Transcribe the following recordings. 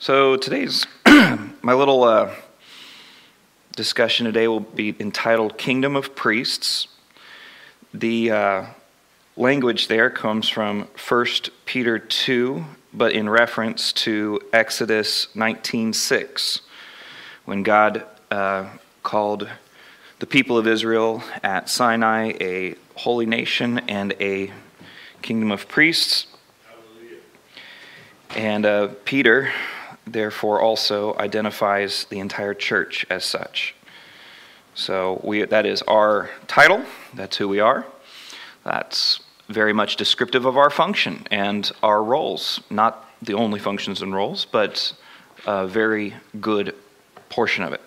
So today's my little uh, discussion today will be entitled "Kingdom of Priests." The uh, language there comes from 1 Peter two, but in reference to Exodus 19:6, when God uh, called the people of Israel at Sinai a holy nation and a kingdom of priests. And uh, Peter therefore also identifies the entire church as such. So we, that is our title, that's who we are. That's very much descriptive of our function and our roles. Not the only functions and roles, but a very good portion of it.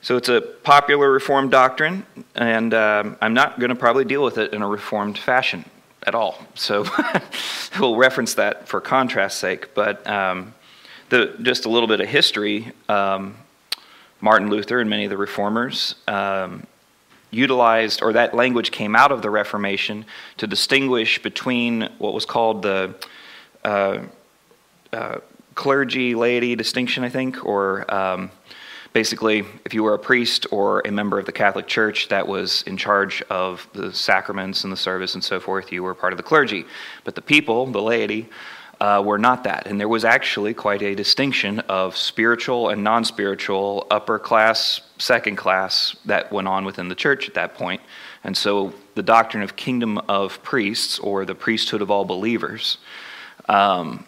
So it's a popular Reformed doctrine, and um, I'm not going to probably deal with it in a Reformed fashion at all. So we'll reference that for contrast's sake. But um, the, just a little bit of history um, Martin Luther and many of the reformers um, utilized, or that language came out of the Reformation to distinguish between what was called the uh, uh, clergy laity distinction, I think, or um, basically, if you were a priest or a member of the Catholic Church that was in charge of the sacraments and the service and so forth, you were part of the clergy. But the people, the laity, uh, were not that. And there was actually quite a distinction of spiritual and non spiritual, upper class, second class, that went on within the church at that point. And so the doctrine of kingdom of priests, or the priesthood of all believers, um,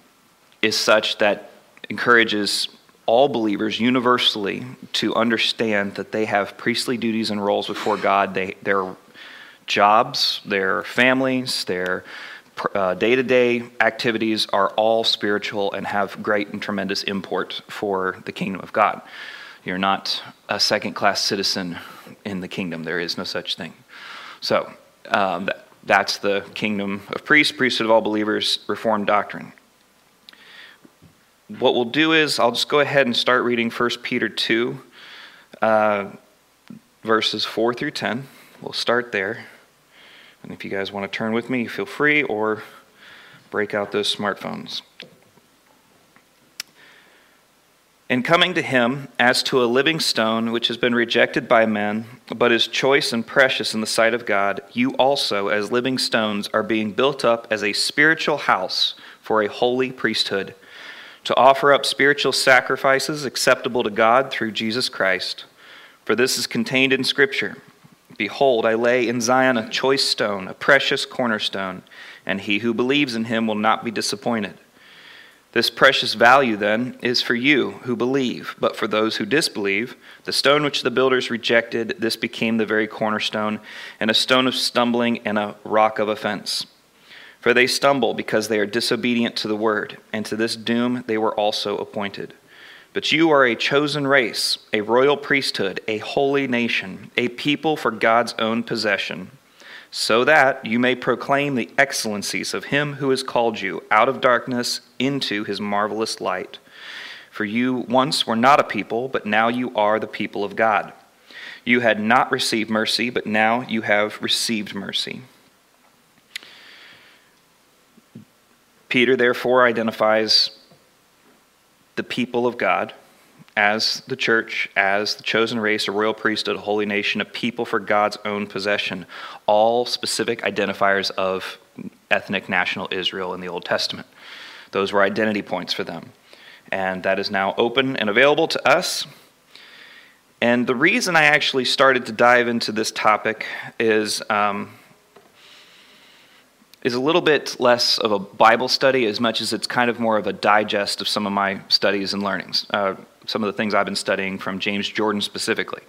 is such that encourages all believers universally to understand that they have priestly duties and roles before God. They, their jobs, their families, their day to day activities are all spiritual and have great and tremendous import for the kingdom of God. You're not a second class citizen in the kingdom, there is no such thing. So, um, that, that's the kingdom of priests, priesthood of all believers, Reformed doctrine. What we'll do is, I'll just go ahead and start reading 1 Peter 2, uh, verses 4 through 10. We'll start there. And if you guys want to turn with me, feel free or break out those smartphones. In coming to him as to a living stone which has been rejected by men, but is choice and precious in the sight of God, you also, as living stones, are being built up as a spiritual house for a holy priesthood, to offer up spiritual sacrifices acceptable to God through Jesus Christ. For this is contained in Scripture. Behold, I lay in Zion a choice stone, a precious cornerstone, and he who believes in him will not be disappointed. This precious value, then, is for you who believe, but for those who disbelieve, the stone which the builders rejected, this became the very cornerstone, and a stone of stumbling and a rock of offense. For they stumble because they are disobedient to the word, and to this doom they were also appointed. But you are a chosen race, a royal priesthood, a holy nation, a people for God's own possession, so that you may proclaim the excellencies of him who has called you out of darkness into his marvelous light. For you once were not a people, but now you are the people of God. You had not received mercy, but now you have received mercy. Peter therefore identifies the people of God as the church, as the chosen race, a royal priesthood, a holy nation, a people for God's own possession, all specific identifiers of ethnic national Israel in the Old Testament. Those were identity points for them. And that is now open and available to us. And the reason I actually started to dive into this topic is um, is a little bit less of a Bible study as much as it's kind of more of a digest of some of my studies and learnings, uh, some of the things I've been studying from James Jordan specifically.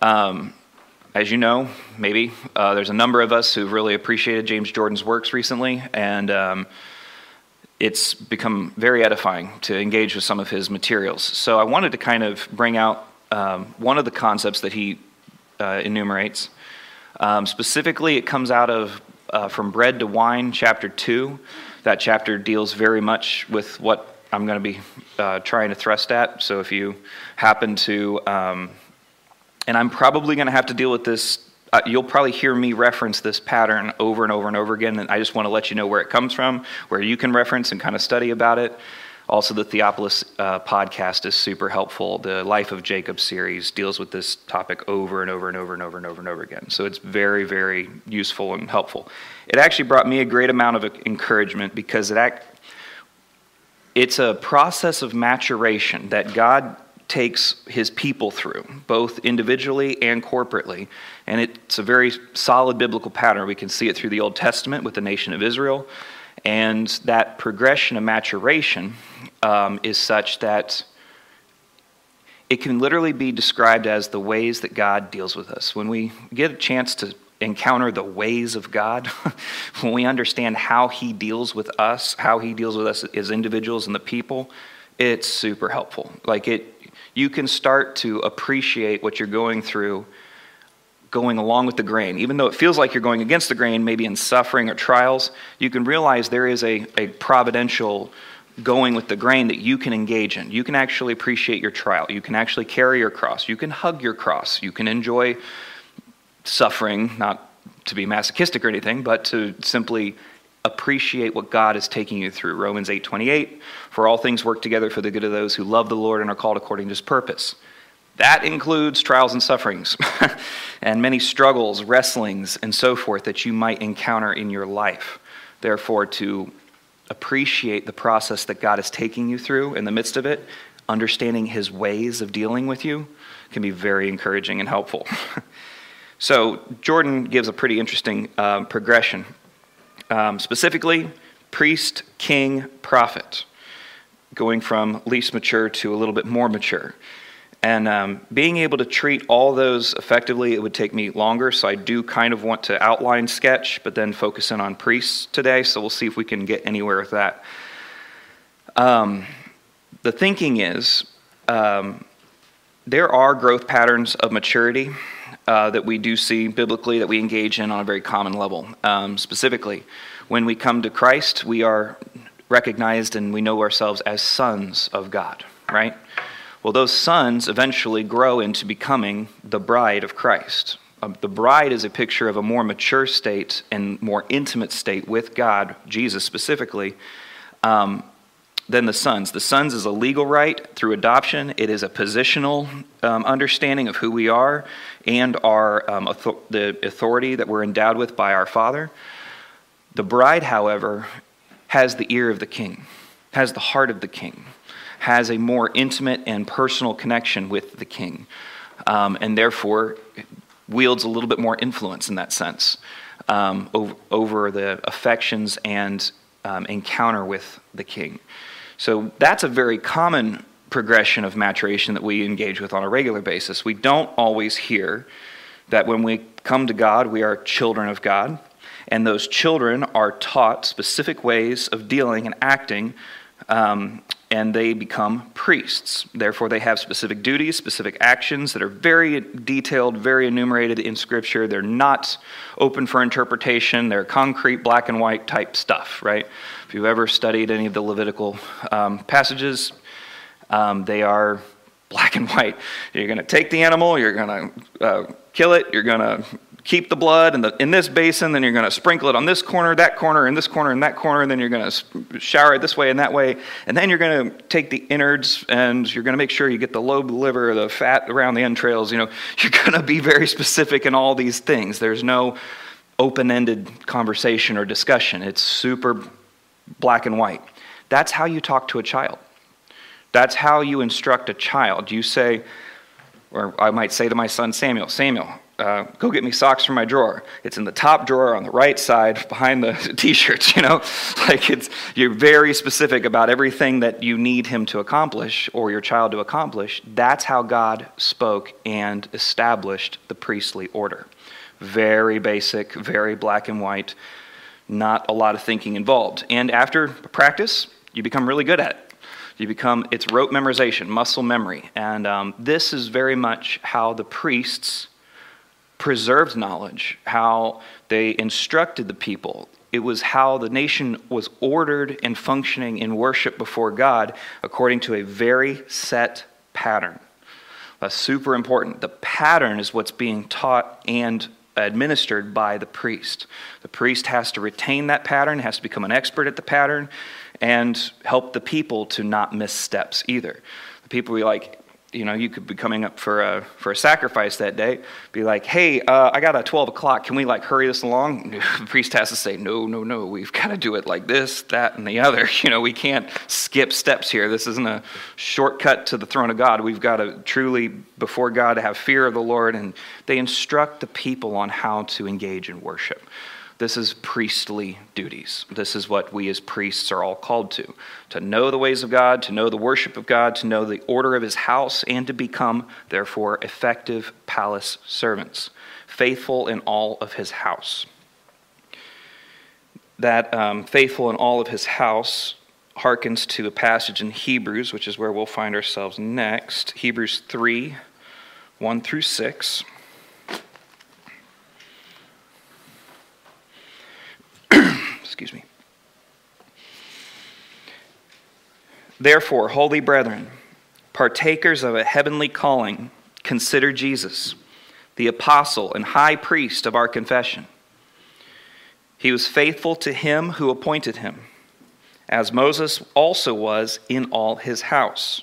Um, as you know, maybe, uh, there's a number of us who've really appreciated James Jordan's works recently, and um, it's become very edifying to engage with some of his materials. So I wanted to kind of bring out um, one of the concepts that he uh, enumerates. Um, specifically, it comes out of uh, From Bread to Wine, chapter 2. That chapter deals very much with what I'm going to be uh, trying to thrust at. So if you happen to, um, and I'm probably going to have to deal with this. Uh, you'll probably hear me reference this pattern over and over and over again, and I just want to let you know where it comes from, where you can reference and kind of study about it. Also, the Theopolis uh, podcast is super helpful. The Life of Jacob series deals with this topic over and over and over and over and over and over again. So it's very, very useful and helpful. It actually brought me a great amount of encouragement because it act, it's a process of maturation that God takes his people through, both individually and corporately. And it's a very solid biblical pattern. We can see it through the Old Testament with the nation of Israel. And that progression of maturation um, is such that it can literally be described as the ways that God deals with us. When we get a chance to encounter the ways of God, when we understand how He deals with us, how He deals with us as individuals and the people, it's super helpful. Like it, you can start to appreciate what you're going through going along with the grain. Even though it feels like you're going against the grain, maybe in suffering or trials, you can realize there is a, a providential going with the grain that you can engage in. You can actually appreciate your trial. You can actually carry your cross. You can hug your cross. You can enjoy suffering, not to be masochistic or anything, but to simply appreciate what God is taking you through. Romans 8:28, for all things work together for the good of those who love the Lord and are called according to his purpose. That includes trials and sufferings and many struggles, wrestlings, and so forth that you might encounter in your life. Therefore, to appreciate the process that God is taking you through in the midst of it, understanding his ways of dealing with you, can be very encouraging and helpful. so, Jordan gives a pretty interesting uh, progression. Um, specifically, priest, king, prophet, going from least mature to a little bit more mature. And um, being able to treat all those effectively, it would take me longer. So I do kind of want to outline sketch, but then focus in on priests today. So we'll see if we can get anywhere with that. Um, the thinking is um, there are growth patterns of maturity uh, that we do see biblically that we engage in on a very common level. Um, specifically, when we come to Christ, we are recognized and we know ourselves as sons of God, right? Well, those sons eventually grow into becoming the bride of Christ. Uh, the bride is a picture of a more mature state and more intimate state with God, Jesus specifically, um, than the sons. The sons is a legal right through adoption, it is a positional um, understanding of who we are and our, um, author- the authority that we're endowed with by our Father. The bride, however, has the ear of the king, has the heart of the king has a more intimate and personal connection with the king, um, and therefore wields a little bit more influence in that sense um, over, over, the affections and um, encounter with the king. So that's a very common progression of maturation that we engage with on a regular basis. We don't always hear that when we come to God, we are children of God, and those children are taught specific ways of dealing and acting um, and they become priests. Therefore, they have specific duties, specific actions that are very detailed, very enumerated in Scripture. They're not open for interpretation, they're concrete, black and white type stuff, right? If you've ever studied any of the Levitical um, passages, um, they are black and white. You're going to take the animal, you're going to uh, kill it, you're going to keep the blood in, the, in this basin, then you're going to sprinkle it on this corner, that corner, and this corner, and that corner, and then you're going to shower it this way and that way. And then you're going to take the innards and you're going to make sure you get the lobe, the liver, the fat around the entrails. You know, you're going to be very specific in all these things. There's no open ended conversation or discussion, it's super black and white. That's how you talk to a child. That's how you instruct a child. You say, or I might say to my son Samuel, Samuel, uh, go get me socks from my drawer. It's in the top drawer on the right side behind the t-shirts, you know? Like it's you're very specific about everything that you need him to accomplish or your child to accomplish. That's how God spoke and established the priestly order. Very basic, very black and white, not a lot of thinking involved. And after practice, you become really good at it. You become, it's rote memorization, muscle memory. And um, this is very much how the priests preserved knowledge, how they instructed the people. It was how the nation was ordered and functioning in worship before God according to a very set pattern. That's super important. The pattern is what's being taught and administered by the priest. The priest has to retain that pattern, has to become an expert at the pattern, and help the people to not miss steps either. The people be like, you know, you could be coming up for a, for a sacrifice that day, be like, hey, uh, I got a 12 o'clock. Can we like hurry this along? The priest has to say, no, no, no. We've got to do it like this, that, and the other. You know, we can't skip steps here. This isn't a shortcut to the throne of God. We've got to truly, before God, have fear of the Lord. And they instruct the people on how to engage in worship. This is priestly duties. This is what we as priests are all called to to know the ways of God, to know the worship of God, to know the order of his house, and to become, therefore, effective palace servants, faithful in all of his house. That um, faithful in all of his house harkens to a passage in Hebrews, which is where we'll find ourselves next. Hebrews 3 1 through 6. Excuse me. Therefore, holy brethren, partakers of a heavenly calling, consider Jesus, the apostle and high priest of our confession. He was faithful to him who appointed him, as Moses also was in all his house.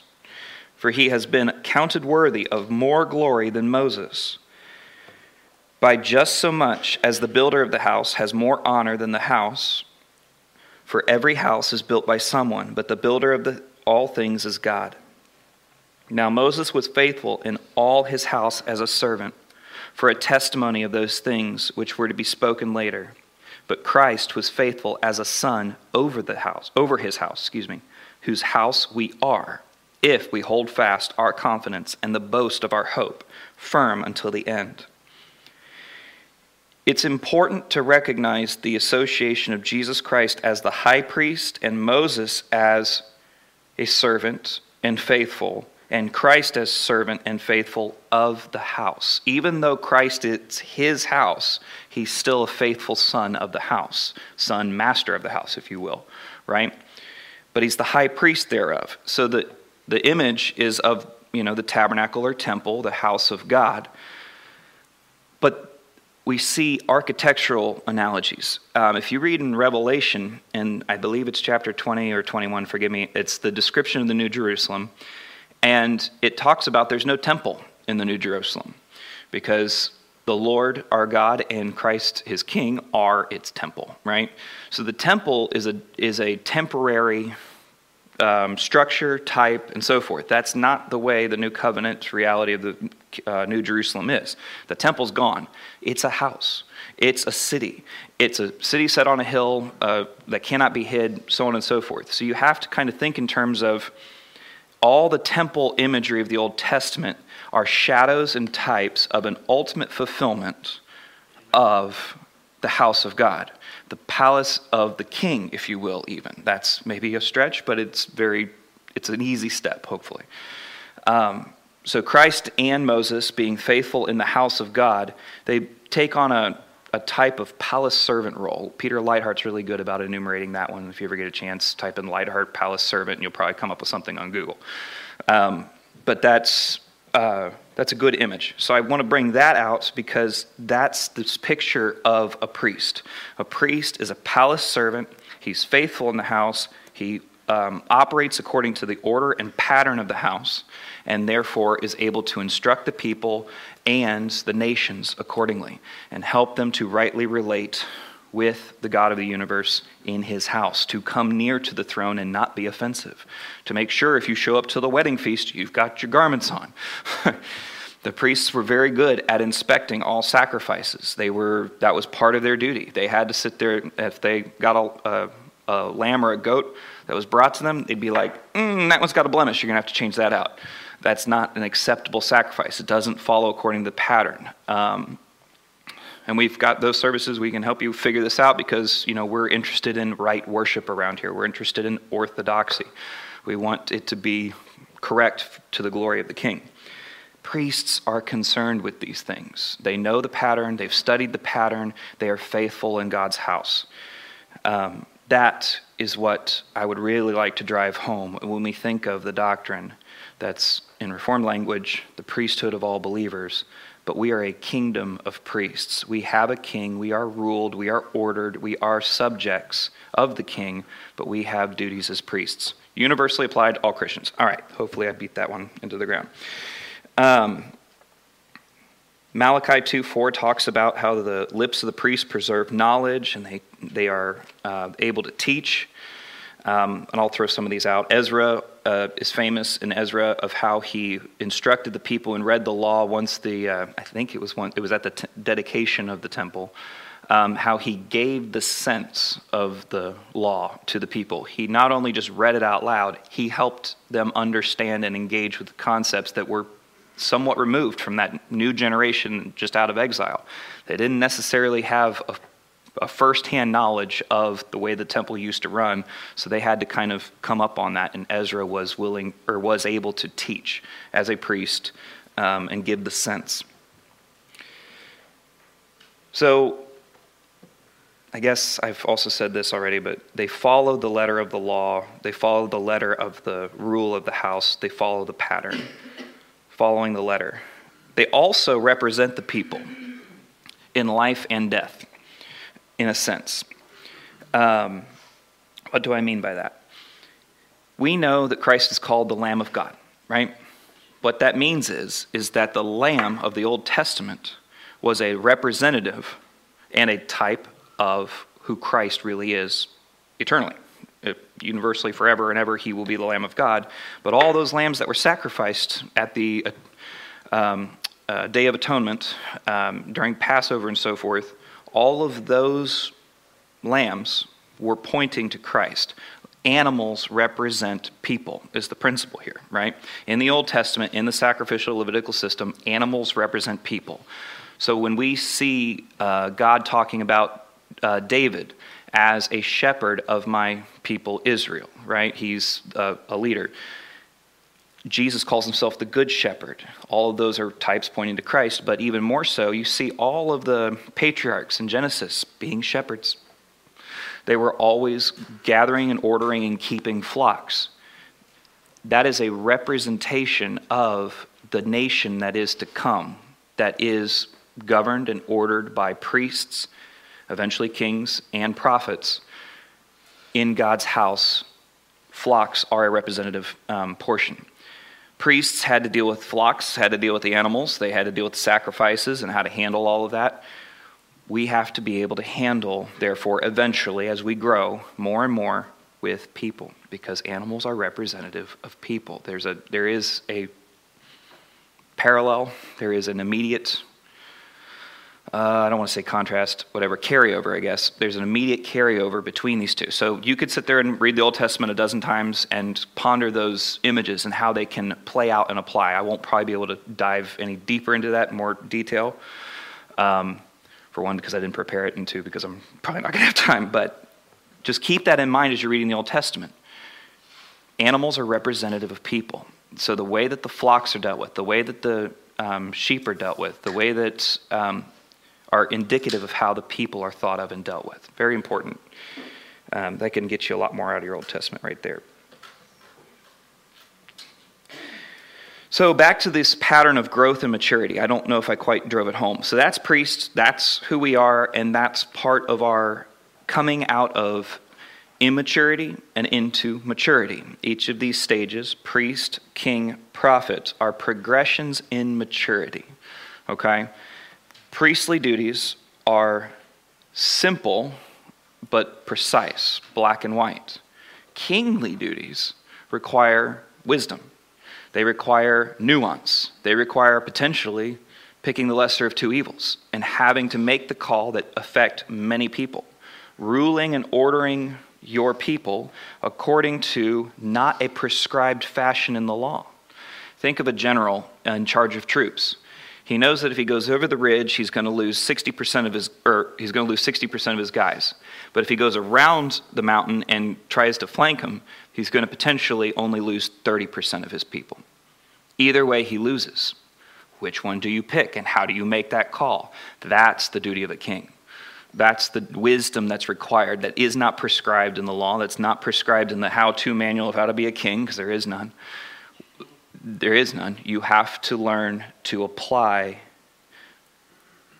For he has been counted worthy of more glory than Moses, by just so much as the builder of the house has more honor than the house. For every house is built by someone, but the builder of the, all things is God. Now Moses was faithful in all his house as a servant, for a testimony of those things which were to be spoken later. But Christ was faithful as a son over the house, over his house, excuse me, whose house we are, if we hold fast our confidence and the boast of our hope firm until the end. It's important to recognize the association of Jesus Christ as the high priest and Moses as a servant and faithful, and Christ as servant and faithful of the house. Even though Christ is his house, he's still a faithful son of the house, son, master of the house, if you will, right? But he's the high priest thereof. So the, the image is of, you know, the tabernacle or temple, the house of God. But we see architectural analogies. Um, if you read in Revelation, and I believe it's chapter 20 or 21, forgive me, it's the description of the New Jerusalem, and it talks about there's no temple in the New Jerusalem because the Lord our God and Christ his King are its temple, right? So the temple is a, is a temporary um, structure, type, and so forth. That's not the way the new covenant reality of the uh, New Jerusalem is. The temple's gone. It's a house. It's a city. It's a city set on a hill uh, that cannot be hid, so on and so forth. So you have to kind of think in terms of all the temple imagery of the Old Testament are shadows and types of an ultimate fulfillment of the house of God the palace of the king, if you will, even. That's maybe a stretch, but it's very, it's an easy step, hopefully. Um, so Christ and Moses, being faithful in the house of God, they take on a, a type of palace servant role. Peter Leithart's really good about enumerating that one. If you ever get a chance, type in Leithart palace servant, and you'll probably come up with something on Google. Um, but that's uh, that's a good image. So I want to bring that out because that's this picture of a priest. A priest is a palace servant. He's faithful in the house. He um, operates according to the order and pattern of the house, and therefore is able to instruct the people and the nations accordingly and help them to rightly relate with the God of the universe in his house, to come near to the throne and not be offensive, to make sure if you show up to the wedding feast, you've got your garments on. the priests were very good at inspecting all sacrifices. They were, that was part of their duty. They had to sit there, if they got a, a, a lamb or a goat that was brought to them, they'd be like, mm, that one's got a blemish, you're going to have to change that out. That's not an acceptable sacrifice. It doesn't follow according to the pattern. Um, and we've got those services we can help you figure this out because you know we're interested in right worship around here we're interested in orthodoxy we want it to be correct to the glory of the king priests are concerned with these things they know the pattern they've studied the pattern they are faithful in god's house um, that is what i would really like to drive home when we think of the doctrine that's in reformed language the priesthood of all believers but we are a kingdom of priests. We have a king, we are ruled, we are ordered, we are subjects of the king, but we have duties as priests. Universally applied to all Christians. All right, hopefully I beat that one into the ground. Um, Malachi 2 4 talks about how the lips of the priests preserve knowledge and they, they are uh, able to teach. Um, and I'll throw some of these out. Ezra uh, is famous in Ezra of how he instructed the people and read the law once the, uh, I think it was one, it was at the t- dedication of the temple, um, how he gave the sense of the law to the people. He not only just read it out loud, he helped them understand and engage with the concepts that were somewhat removed from that new generation just out of exile. They didn't necessarily have a a first-hand knowledge of the way the temple used to run so they had to kind of come up on that and ezra was willing or was able to teach as a priest um, and give the sense so i guess i've also said this already but they follow the letter of the law they follow the letter of the rule of the house they follow the pattern following the letter they also represent the people in life and death in a sense. Um, what do I mean by that? We know that Christ is called the Lamb of God, right? What that means is, is that the Lamb of the Old Testament was a representative and a type of who Christ really is eternally. Universally, forever and ever, he will be the Lamb of God. But all those lambs that were sacrificed at the uh, um, uh, Day of Atonement, um, during Passover and so forth, all of those lambs were pointing to Christ. Animals represent people, is the principle here, right? In the Old Testament, in the sacrificial Levitical system, animals represent people. So when we see uh, God talking about uh, David as a shepherd of my people Israel, right? He's a, a leader. Jesus calls himself the Good Shepherd. All of those are types pointing to Christ, but even more so, you see all of the patriarchs in Genesis being shepherds. They were always gathering and ordering and keeping flocks. That is a representation of the nation that is to come, that is governed and ordered by priests, eventually kings, and prophets in God's house. Flocks are a representative um, portion priests had to deal with flocks, had to deal with the animals, they had to deal with sacrifices and how to handle all of that. We have to be able to handle, therefore, eventually, as we grow more and more with people, because animals are representative of people. There's a, there is a parallel, there is an immediate uh, I don't want to say contrast, whatever, carryover, I guess. There's an immediate carryover between these two. So you could sit there and read the Old Testament a dozen times and ponder those images and how they can play out and apply. I won't probably be able to dive any deeper into that in more detail. Um, for one, because I didn't prepare it, and two, because I'm probably not going to have time. But just keep that in mind as you're reading the Old Testament. Animals are representative of people. So the way that the flocks are dealt with, the way that the um, sheep are dealt with, the way that um, are indicative of how the people are thought of and dealt with. Very important. Um, that can get you a lot more out of your Old Testament right there. So, back to this pattern of growth and maturity. I don't know if I quite drove it home. So, that's priests, that's who we are, and that's part of our coming out of immaturity and into maturity. Each of these stages, priest, king, prophet, are progressions in maturity. Okay? Priestly duties are simple but precise, black and white. Kingly duties require wisdom, they require nuance, they require potentially picking the lesser of two evils and having to make the call that affect many people, ruling and ordering your people according to not a prescribed fashion in the law. Think of a general in charge of troops. He knows that if he goes over the ridge, he's going to lose 60% of his, or he's going to lose 60% of his guys. But if he goes around the mountain and tries to flank him, he's going to potentially only lose 30% of his people. Either way, he loses. Which one do you pick, and how do you make that call? That's the duty of a king. That's the wisdom that's required, that is not prescribed in the law, that's not prescribed in the how to manual of how to be a king, because there is none there is none. You have to learn to apply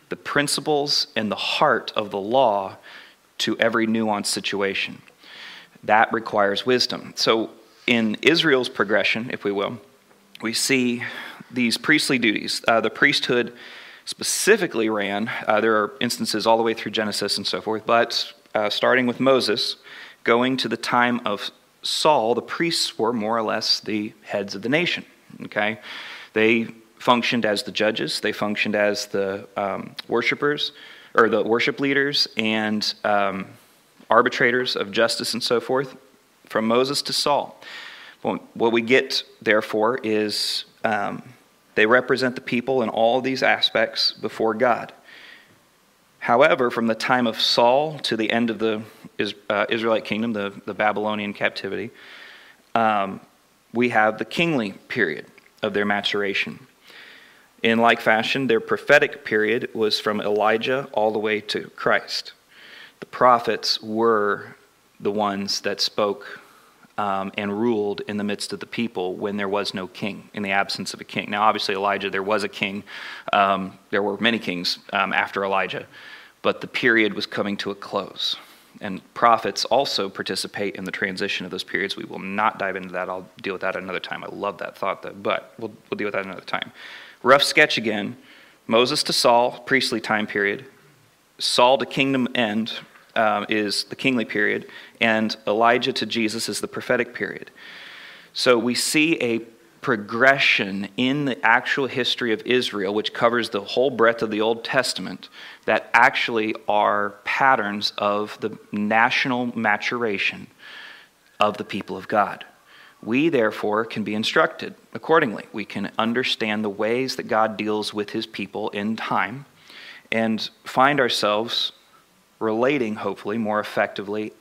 the principles and the heart of the law to every nuanced situation. That requires wisdom. So, in Israel's progression, if we will, we see these priestly duties. Uh, the priesthood specifically ran, uh, there are instances all the way through Genesis and so forth, but uh, starting with Moses, going to the time of Saul, the priests were more or less the heads of the nation. Okay? They functioned as the judges, they functioned as the um, worshipers, or the worship leaders, and um, arbitrators of justice and so forth, from Moses to Saul. What we get, therefore, is um, they represent the people in all these aspects before God. However, from the time of Saul to the end of the uh, Israelite kingdom, the, the Babylonian captivity, um, we have the kingly period of their maturation. In like fashion, their prophetic period was from Elijah all the way to Christ. The prophets were the ones that spoke um, and ruled in the midst of the people when there was no king, in the absence of a king. Now, obviously, Elijah, there was a king. Um, there were many kings um, after Elijah, but the period was coming to a close. And prophets also participate in the transition of those periods. We will not dive into that. I'll deal with that another time. I love that thought, though, but we'll, we'll deal with that another time. Rough sketch again Moses to Saul, priestly time period. Saul to kingdom end uh, is the kingly period. And Elijah to Jesus is the prophetic period. So we see a progression in the actual history of Israel, which covers the whole breadth of the Old Testament, that actually are patterns of the national maturation of the people of God. We, therefore, can be instructed accordingly. We can understand the ways that God deals with his people in time and find ourselves relating, hopefully, more effectively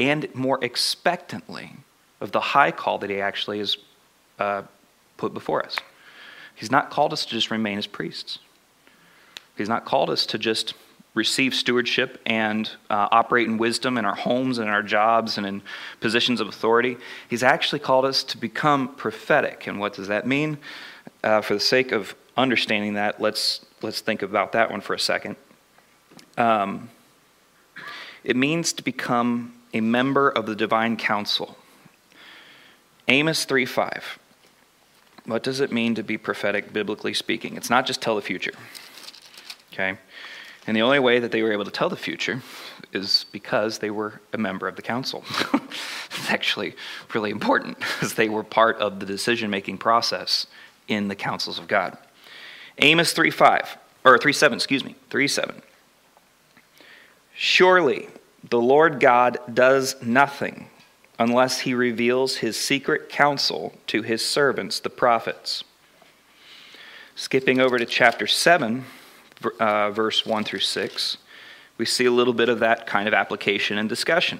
and more expectantly of the high call that he actually is uh, put before us. He's not called us to just remain as priests. He's not called us to just receive stewardship and uh, operate in wisdom in our homes and in our jobs and in positions of authority. He's actually called us to become prophetic. And what does that mean? Uh, for the sake of understanding that, let's, let's think about that one for a second. Um, it means to become a member of the divine council. Amos 3 5. What does it mean to be prophetic, biblically speaking? It's not just tell the future. Okay? And the only way that they were able to tell the future is because they were a member of the council. it's actually really important because they were part of the decision making process in the councils of God. Amos 3 5, or 3 7, excuse me, 3 7. Surely the Lord God does nothing unless he reveals his secret counsel to his servants, the prophets. Skipping over to chapter 7, uh, verse 1 through 6, we see a little bit of that kind of application and discussion.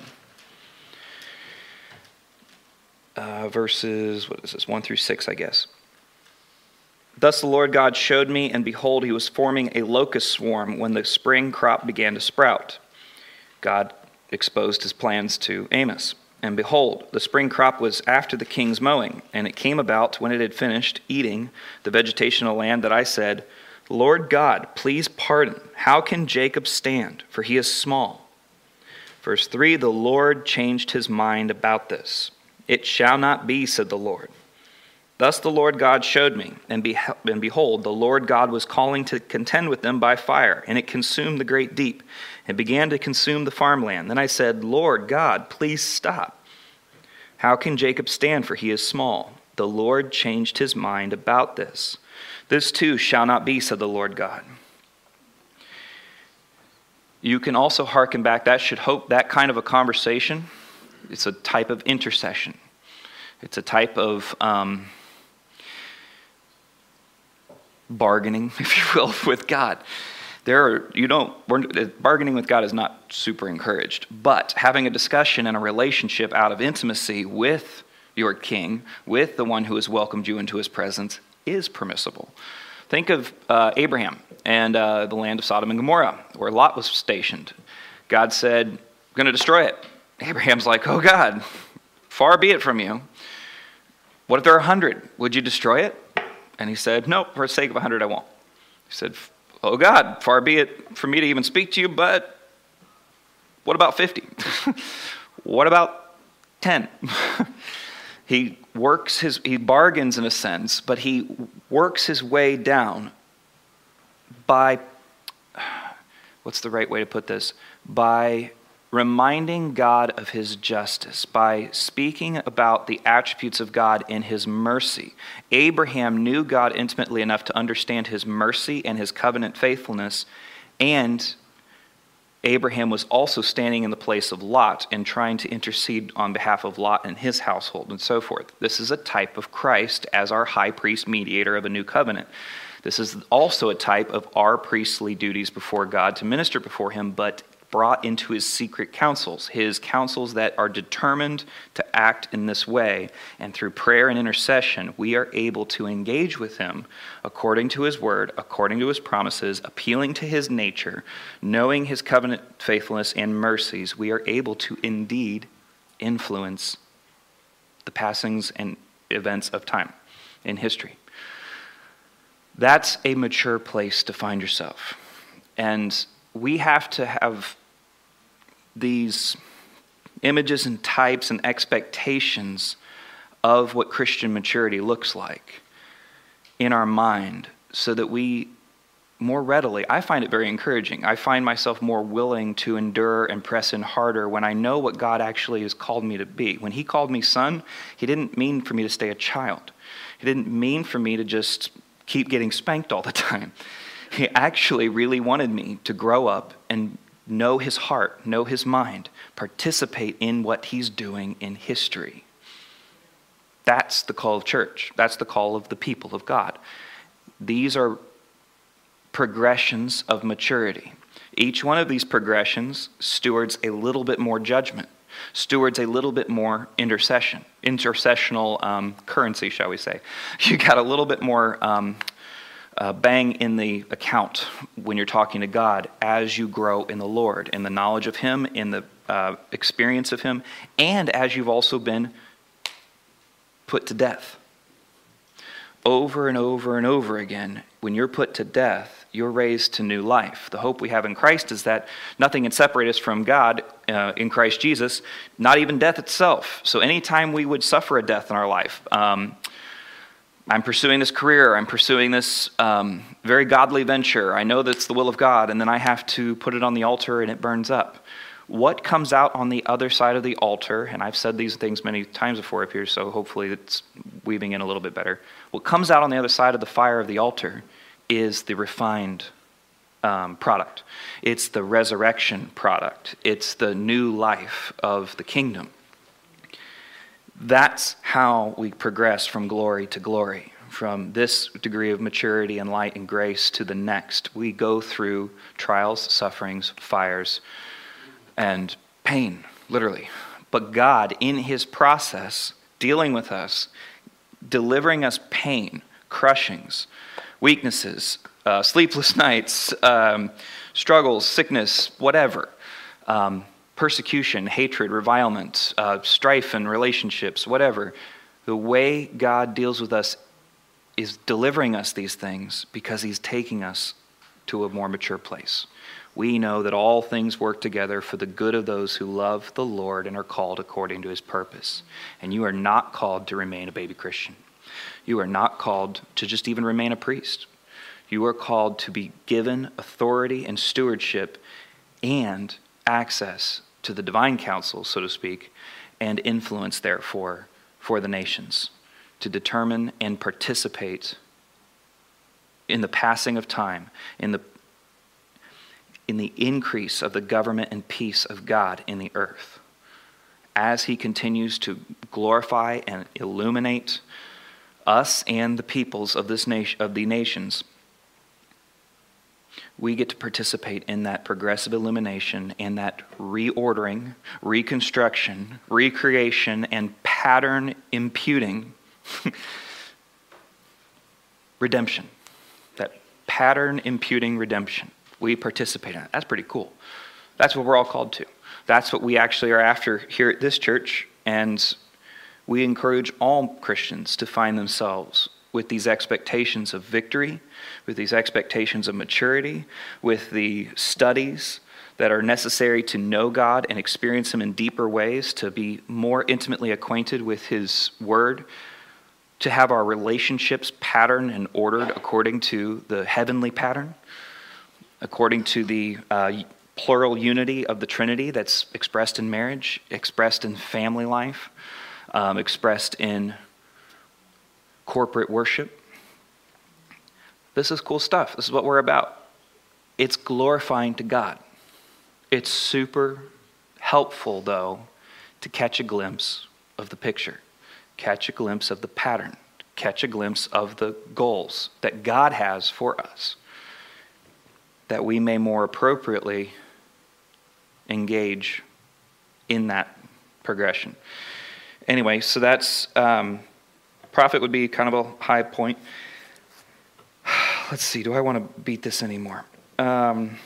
Uh, verses, what is this, 1 through 6, I guess. Thus the Lord God showed me, and behold, he was forming a locust swarm when the spring crop began to sprout. God exposed his plans to Amos. And behold, the spring crop was after the king's mowing, and it came about when it had finished eating the vegetation of land that I said, Lord God, please pardon. How can Jacob stand? For he is small. Verse 3 The Lord changed his mind about this. It shall not be, said the Lord. Thus the Lord God showed me, and, behold, the Lord God was calling to contend with them by fire, and it consumed the great deep and began to consume the farmland. Then I said, Lord God, please stop. How can Jacob stand, for he is small? The Lord changed his mind about this. This too shall not be, said the Lord God. You can also hearken back. That should hope that kind of a conversation. It's a type of intercession. It's a type of um, bargaining, if you will, with God there are, you don't, bargaining with God is not super encouraged, but having a discussion and a relationship out of intimacy with your king, with the one who has welcomed you into his presence, is permissible. Think of uh, Abraham and uh, the land of Sodom and Gomorrah, where Lot was stationed. God said, I'm going to destroy it. Abraham's like, Oh God, far be it from you. What if there are a hundred? Would you destroy it? And he said, No, for the sake of a hundred, I won't. He said, Oh God, far be it for me to even speak to you, but what about 50? what about 10? he works his, he bargains in a sense, but he works his way down by, what's the right way to put this? By reminding God of his justice by speaking about the attributes of God in his mercy. Abraham knew God intimately enough to understand his mercy and his covenant faithfulness, and Abraham was also standing in the place of Lot and trying to intercede on behalf of Lot and his household and so forth. This is a type of Christ as our high priest mediator of a new covenant. This is also a type of our priestly duties before God to minister before him, but brought into his secret councils, his councils that are determined to act in this way. And through prayer and intercession, we are able to engage with him according to his word, according to his promises, appealing to his nature, knowing his covenant faithfulness and mercies. We are able to indeed influence the passings and events of time in history. That's a mature place to find yourself. And we have to have these images and types and expectations of what Christian maturity looks like in our mind so that we more readily, I find it very encouraging. I find myself more willing to endure and press in harder when I know what God actually has called me to be. When He called me son, He didn't mean for me to stay a child, He didn't mean for me to just keep getting spanked all the time. He actually really wanted me to grow up and know his heart, know his mind, participate in what he's doing in history. That's the call of church. That's the call of the people of God. These are progressions of maturity. Each one of these progressions stewards a little bit more judgment, stewards a little bit more intercession, intercessional um, currency, shall we say. You got a little bit more um, uh, bang in the account when you're talking to God as you grow in the Lord, in the knowledge of Him, in the uh, experience of Him, and as you've also been put to death. Over and over and over again, when you're put to death, you're raised to new life. The hope we have in Christ is that nothing can separate us from God uh, in Christ Jesus, not even death itself. So, anytime we would suffer a death in our life, um, I'm pursuing this career, I'm pursuing this um, very godly venture. I know that's the will of God, and then I have to put it on the altar and it burns up. What comes out on the other side of the altar, and I've said these things many times before up here, so hopefully it's weaving in a little bit better. What comes out on the other side of the fire of the altar is the refined um, product, it's the resurrection product, it's the new life of the kingdom. That's how we progress from glory to glory, from this degree of maturity and light and grace to the next. We go through trials, sufferings, fires, and pain, literally. But God, in His process, dealing with us, delivering us pain, crushings, weaknesses, uh, sleepless nights, um, struggles, sickness, whatever. Um, persecution, hatred, revilement, uh, strife in relationships, whatever. The way God deals with us is delivering us these things because He's taking us to a more mature place. We know that all things work together for the good of those who love the Lord and are called according to His purpose. And you are not called to remain a baby Christian. You are not called to just even remain a priest. You are called to be given authority and stewardship and access to the divine council, so to speak, and influence, therefore, for the nations to determine and participate in the passing of time, in the, in the increase of the government and peace of God in the earth. As he continues to glorify and illuminate us and the peoples of, this nation, of the nations we get to participate in that progressive illumination and that reordering, reconstruction, recreation, and pattern imputing redemption. That pattern imputing redemption. We participate in it. That's pretty cool. That's what we're all called to. That's what we actually are after here at this church, and we encourage all Christians to find themselves with these expectations of victory, with these expectations of maturity, with the studies that are necessary to know God and experience Him in deeper ways, to be more intimately acquainted with His Word, to have our relationships patterned and ordered according to the heavenly pattern, according to the uh, plural unity of the Trinity that's expressed in marriage, expressed in family life, um, expressed in corporate worship. This is cool stuff. This is what we're about. It's glorifying to God. It's super helpful, though, to catch a glimpse of the picture, catch a glimpse of the pattern, catch a glimpse of the goals that God has for us, that we may more appropriately engage in that progression. Anyway, so that's um, prophet would be kind of a high point. Let's see, do I want to beat this anymore? Um,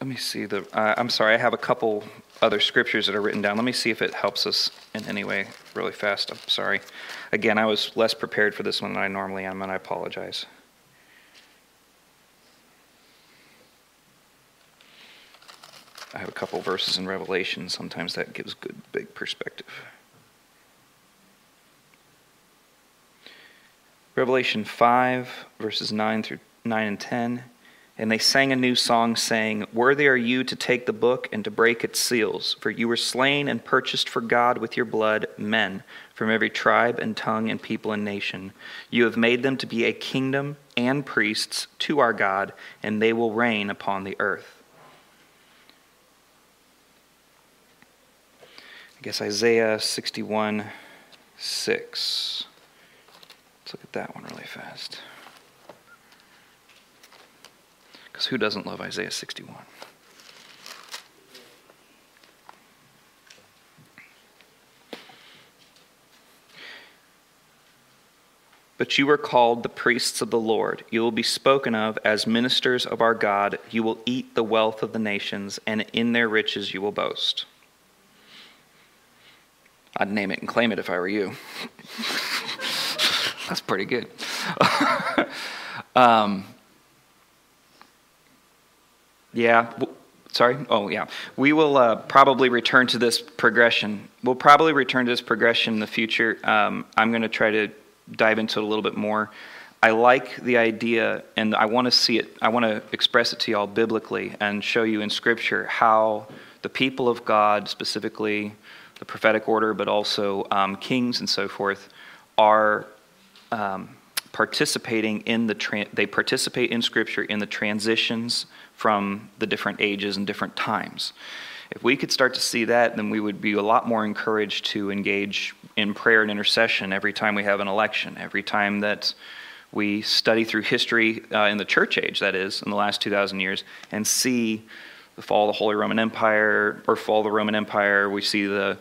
let me see the uh, i'm sorry i have a couple other scriptures that are written down let me see if it helps us in any way really fast i'm sorry again i was less prepared for this one than i normally am and i apologize i have a couple verses in revelation sometimes that gives good big perspective revelation 5 verses 9 through 9 and 10 and they sang a new song, saying, Worthy are you to take the book and to break its seals, for you were slain and purchased for God with your blood men from every tribe and tongue and people and nation. You have made them to be a kingdom and priests to our God, and they will reign upon the earth. I guess Isaiah 61 6. Let's look at that one really fast. Because who doesn't love Isaiah 61? But you are called the priests of the Lord. You will be spoken of as ministers of our God. You will eat the wealth of the nations, and in their riches you will boast. I'd name it and claim it if I were you. That's pretty good. um, yeah. Sorry? Oh, yeah. We will uh, probably return to this progression. We'll probably return to this progression in the future. Um, I'm going to try to dive into it a little bit more. I like the idea, and I want to see it, I want to express it to y'all biblically and show you in Scripture how the people of God, specifically the prophetic order, but also um, kings and so forth, are um, participating in the, tra- they participate in Scripture in the transitions from the different ages and different times. If we could start to see that, then we would be a lot more encouraged to engage in prayer and intercession every time we have an election, every time that we study through history uh, in the church age, that is, in the last 2,000 years, and see the fall of the Holy Roman Empire or fall of the Roman Empire. We see the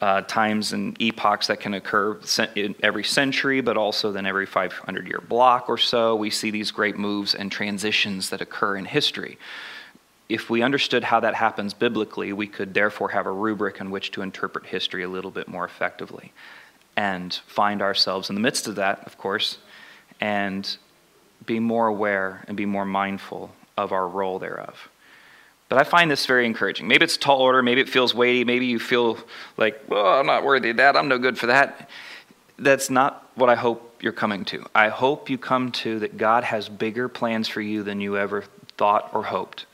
uh, times and epochs that can occur every century, but also then every 500 year block or so. We see these great moves and transitions that occur in history. If we understood how that happens biblically, we could therefore have a rubric in which to interpret history a little bit more effectively and find ourselves in the midst of that, of course, and be more aware and be more mindful of our role thereof. But I find this very encouraging. Maybe it's a tall order, maybe it feels weighty, maybe you feel like, well, I'm not worthy of that, I'm no good for that. That's not what I hope you're coming to. I hope you come to that God has bigger plans for you than you ever thought or hoped.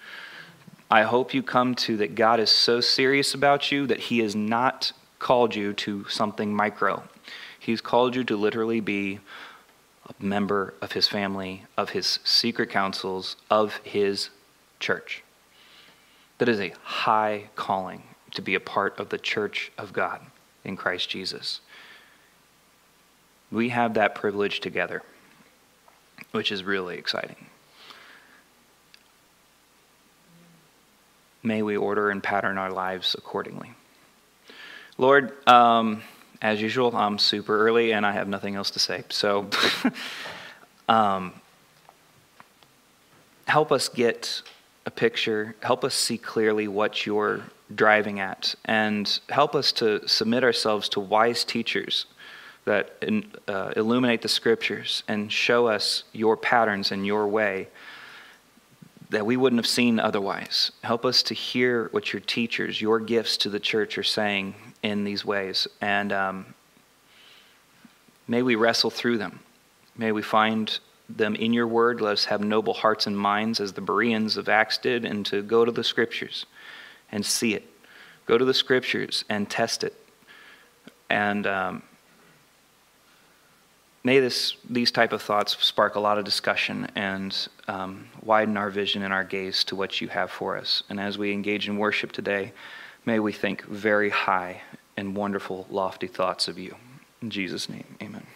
I hope you come to that God is so serious about you that He has not called you to something micro. He's called you to literally be a member of His family, of His secret councils, of His church. That is a high calling to be a part of the church of God in Christ Jesus. We have that privilege together, which is really exciting. May we order and pattern our lives accordingly. Lord, um, as usual, I'm super early and I have nothing else to say. So, um, help us get a picture. Help us see clearly what you're driving at, and help us to submit ourselves to wise teachers that uh, illuminate the scriptures and show us your patterns and your way that we wouldn't have seen otherwise. Help us to hear what your teachers, your gifts to the church are saying in these ways. And um, may we wrestle through them. May we find them in your word. Let us have noble hearts and minds as the Bereans of Acts did, and to go to the scriptures and see it. Go to the scriptures and test it. And um, may this, these type of thoughts spark a lot of discussion and um, widen our vision and our gaze to what you have for us. And as we engage in worship today, may we think very high and wonderful, lofty thoughts of you. In Jesus' name, amen.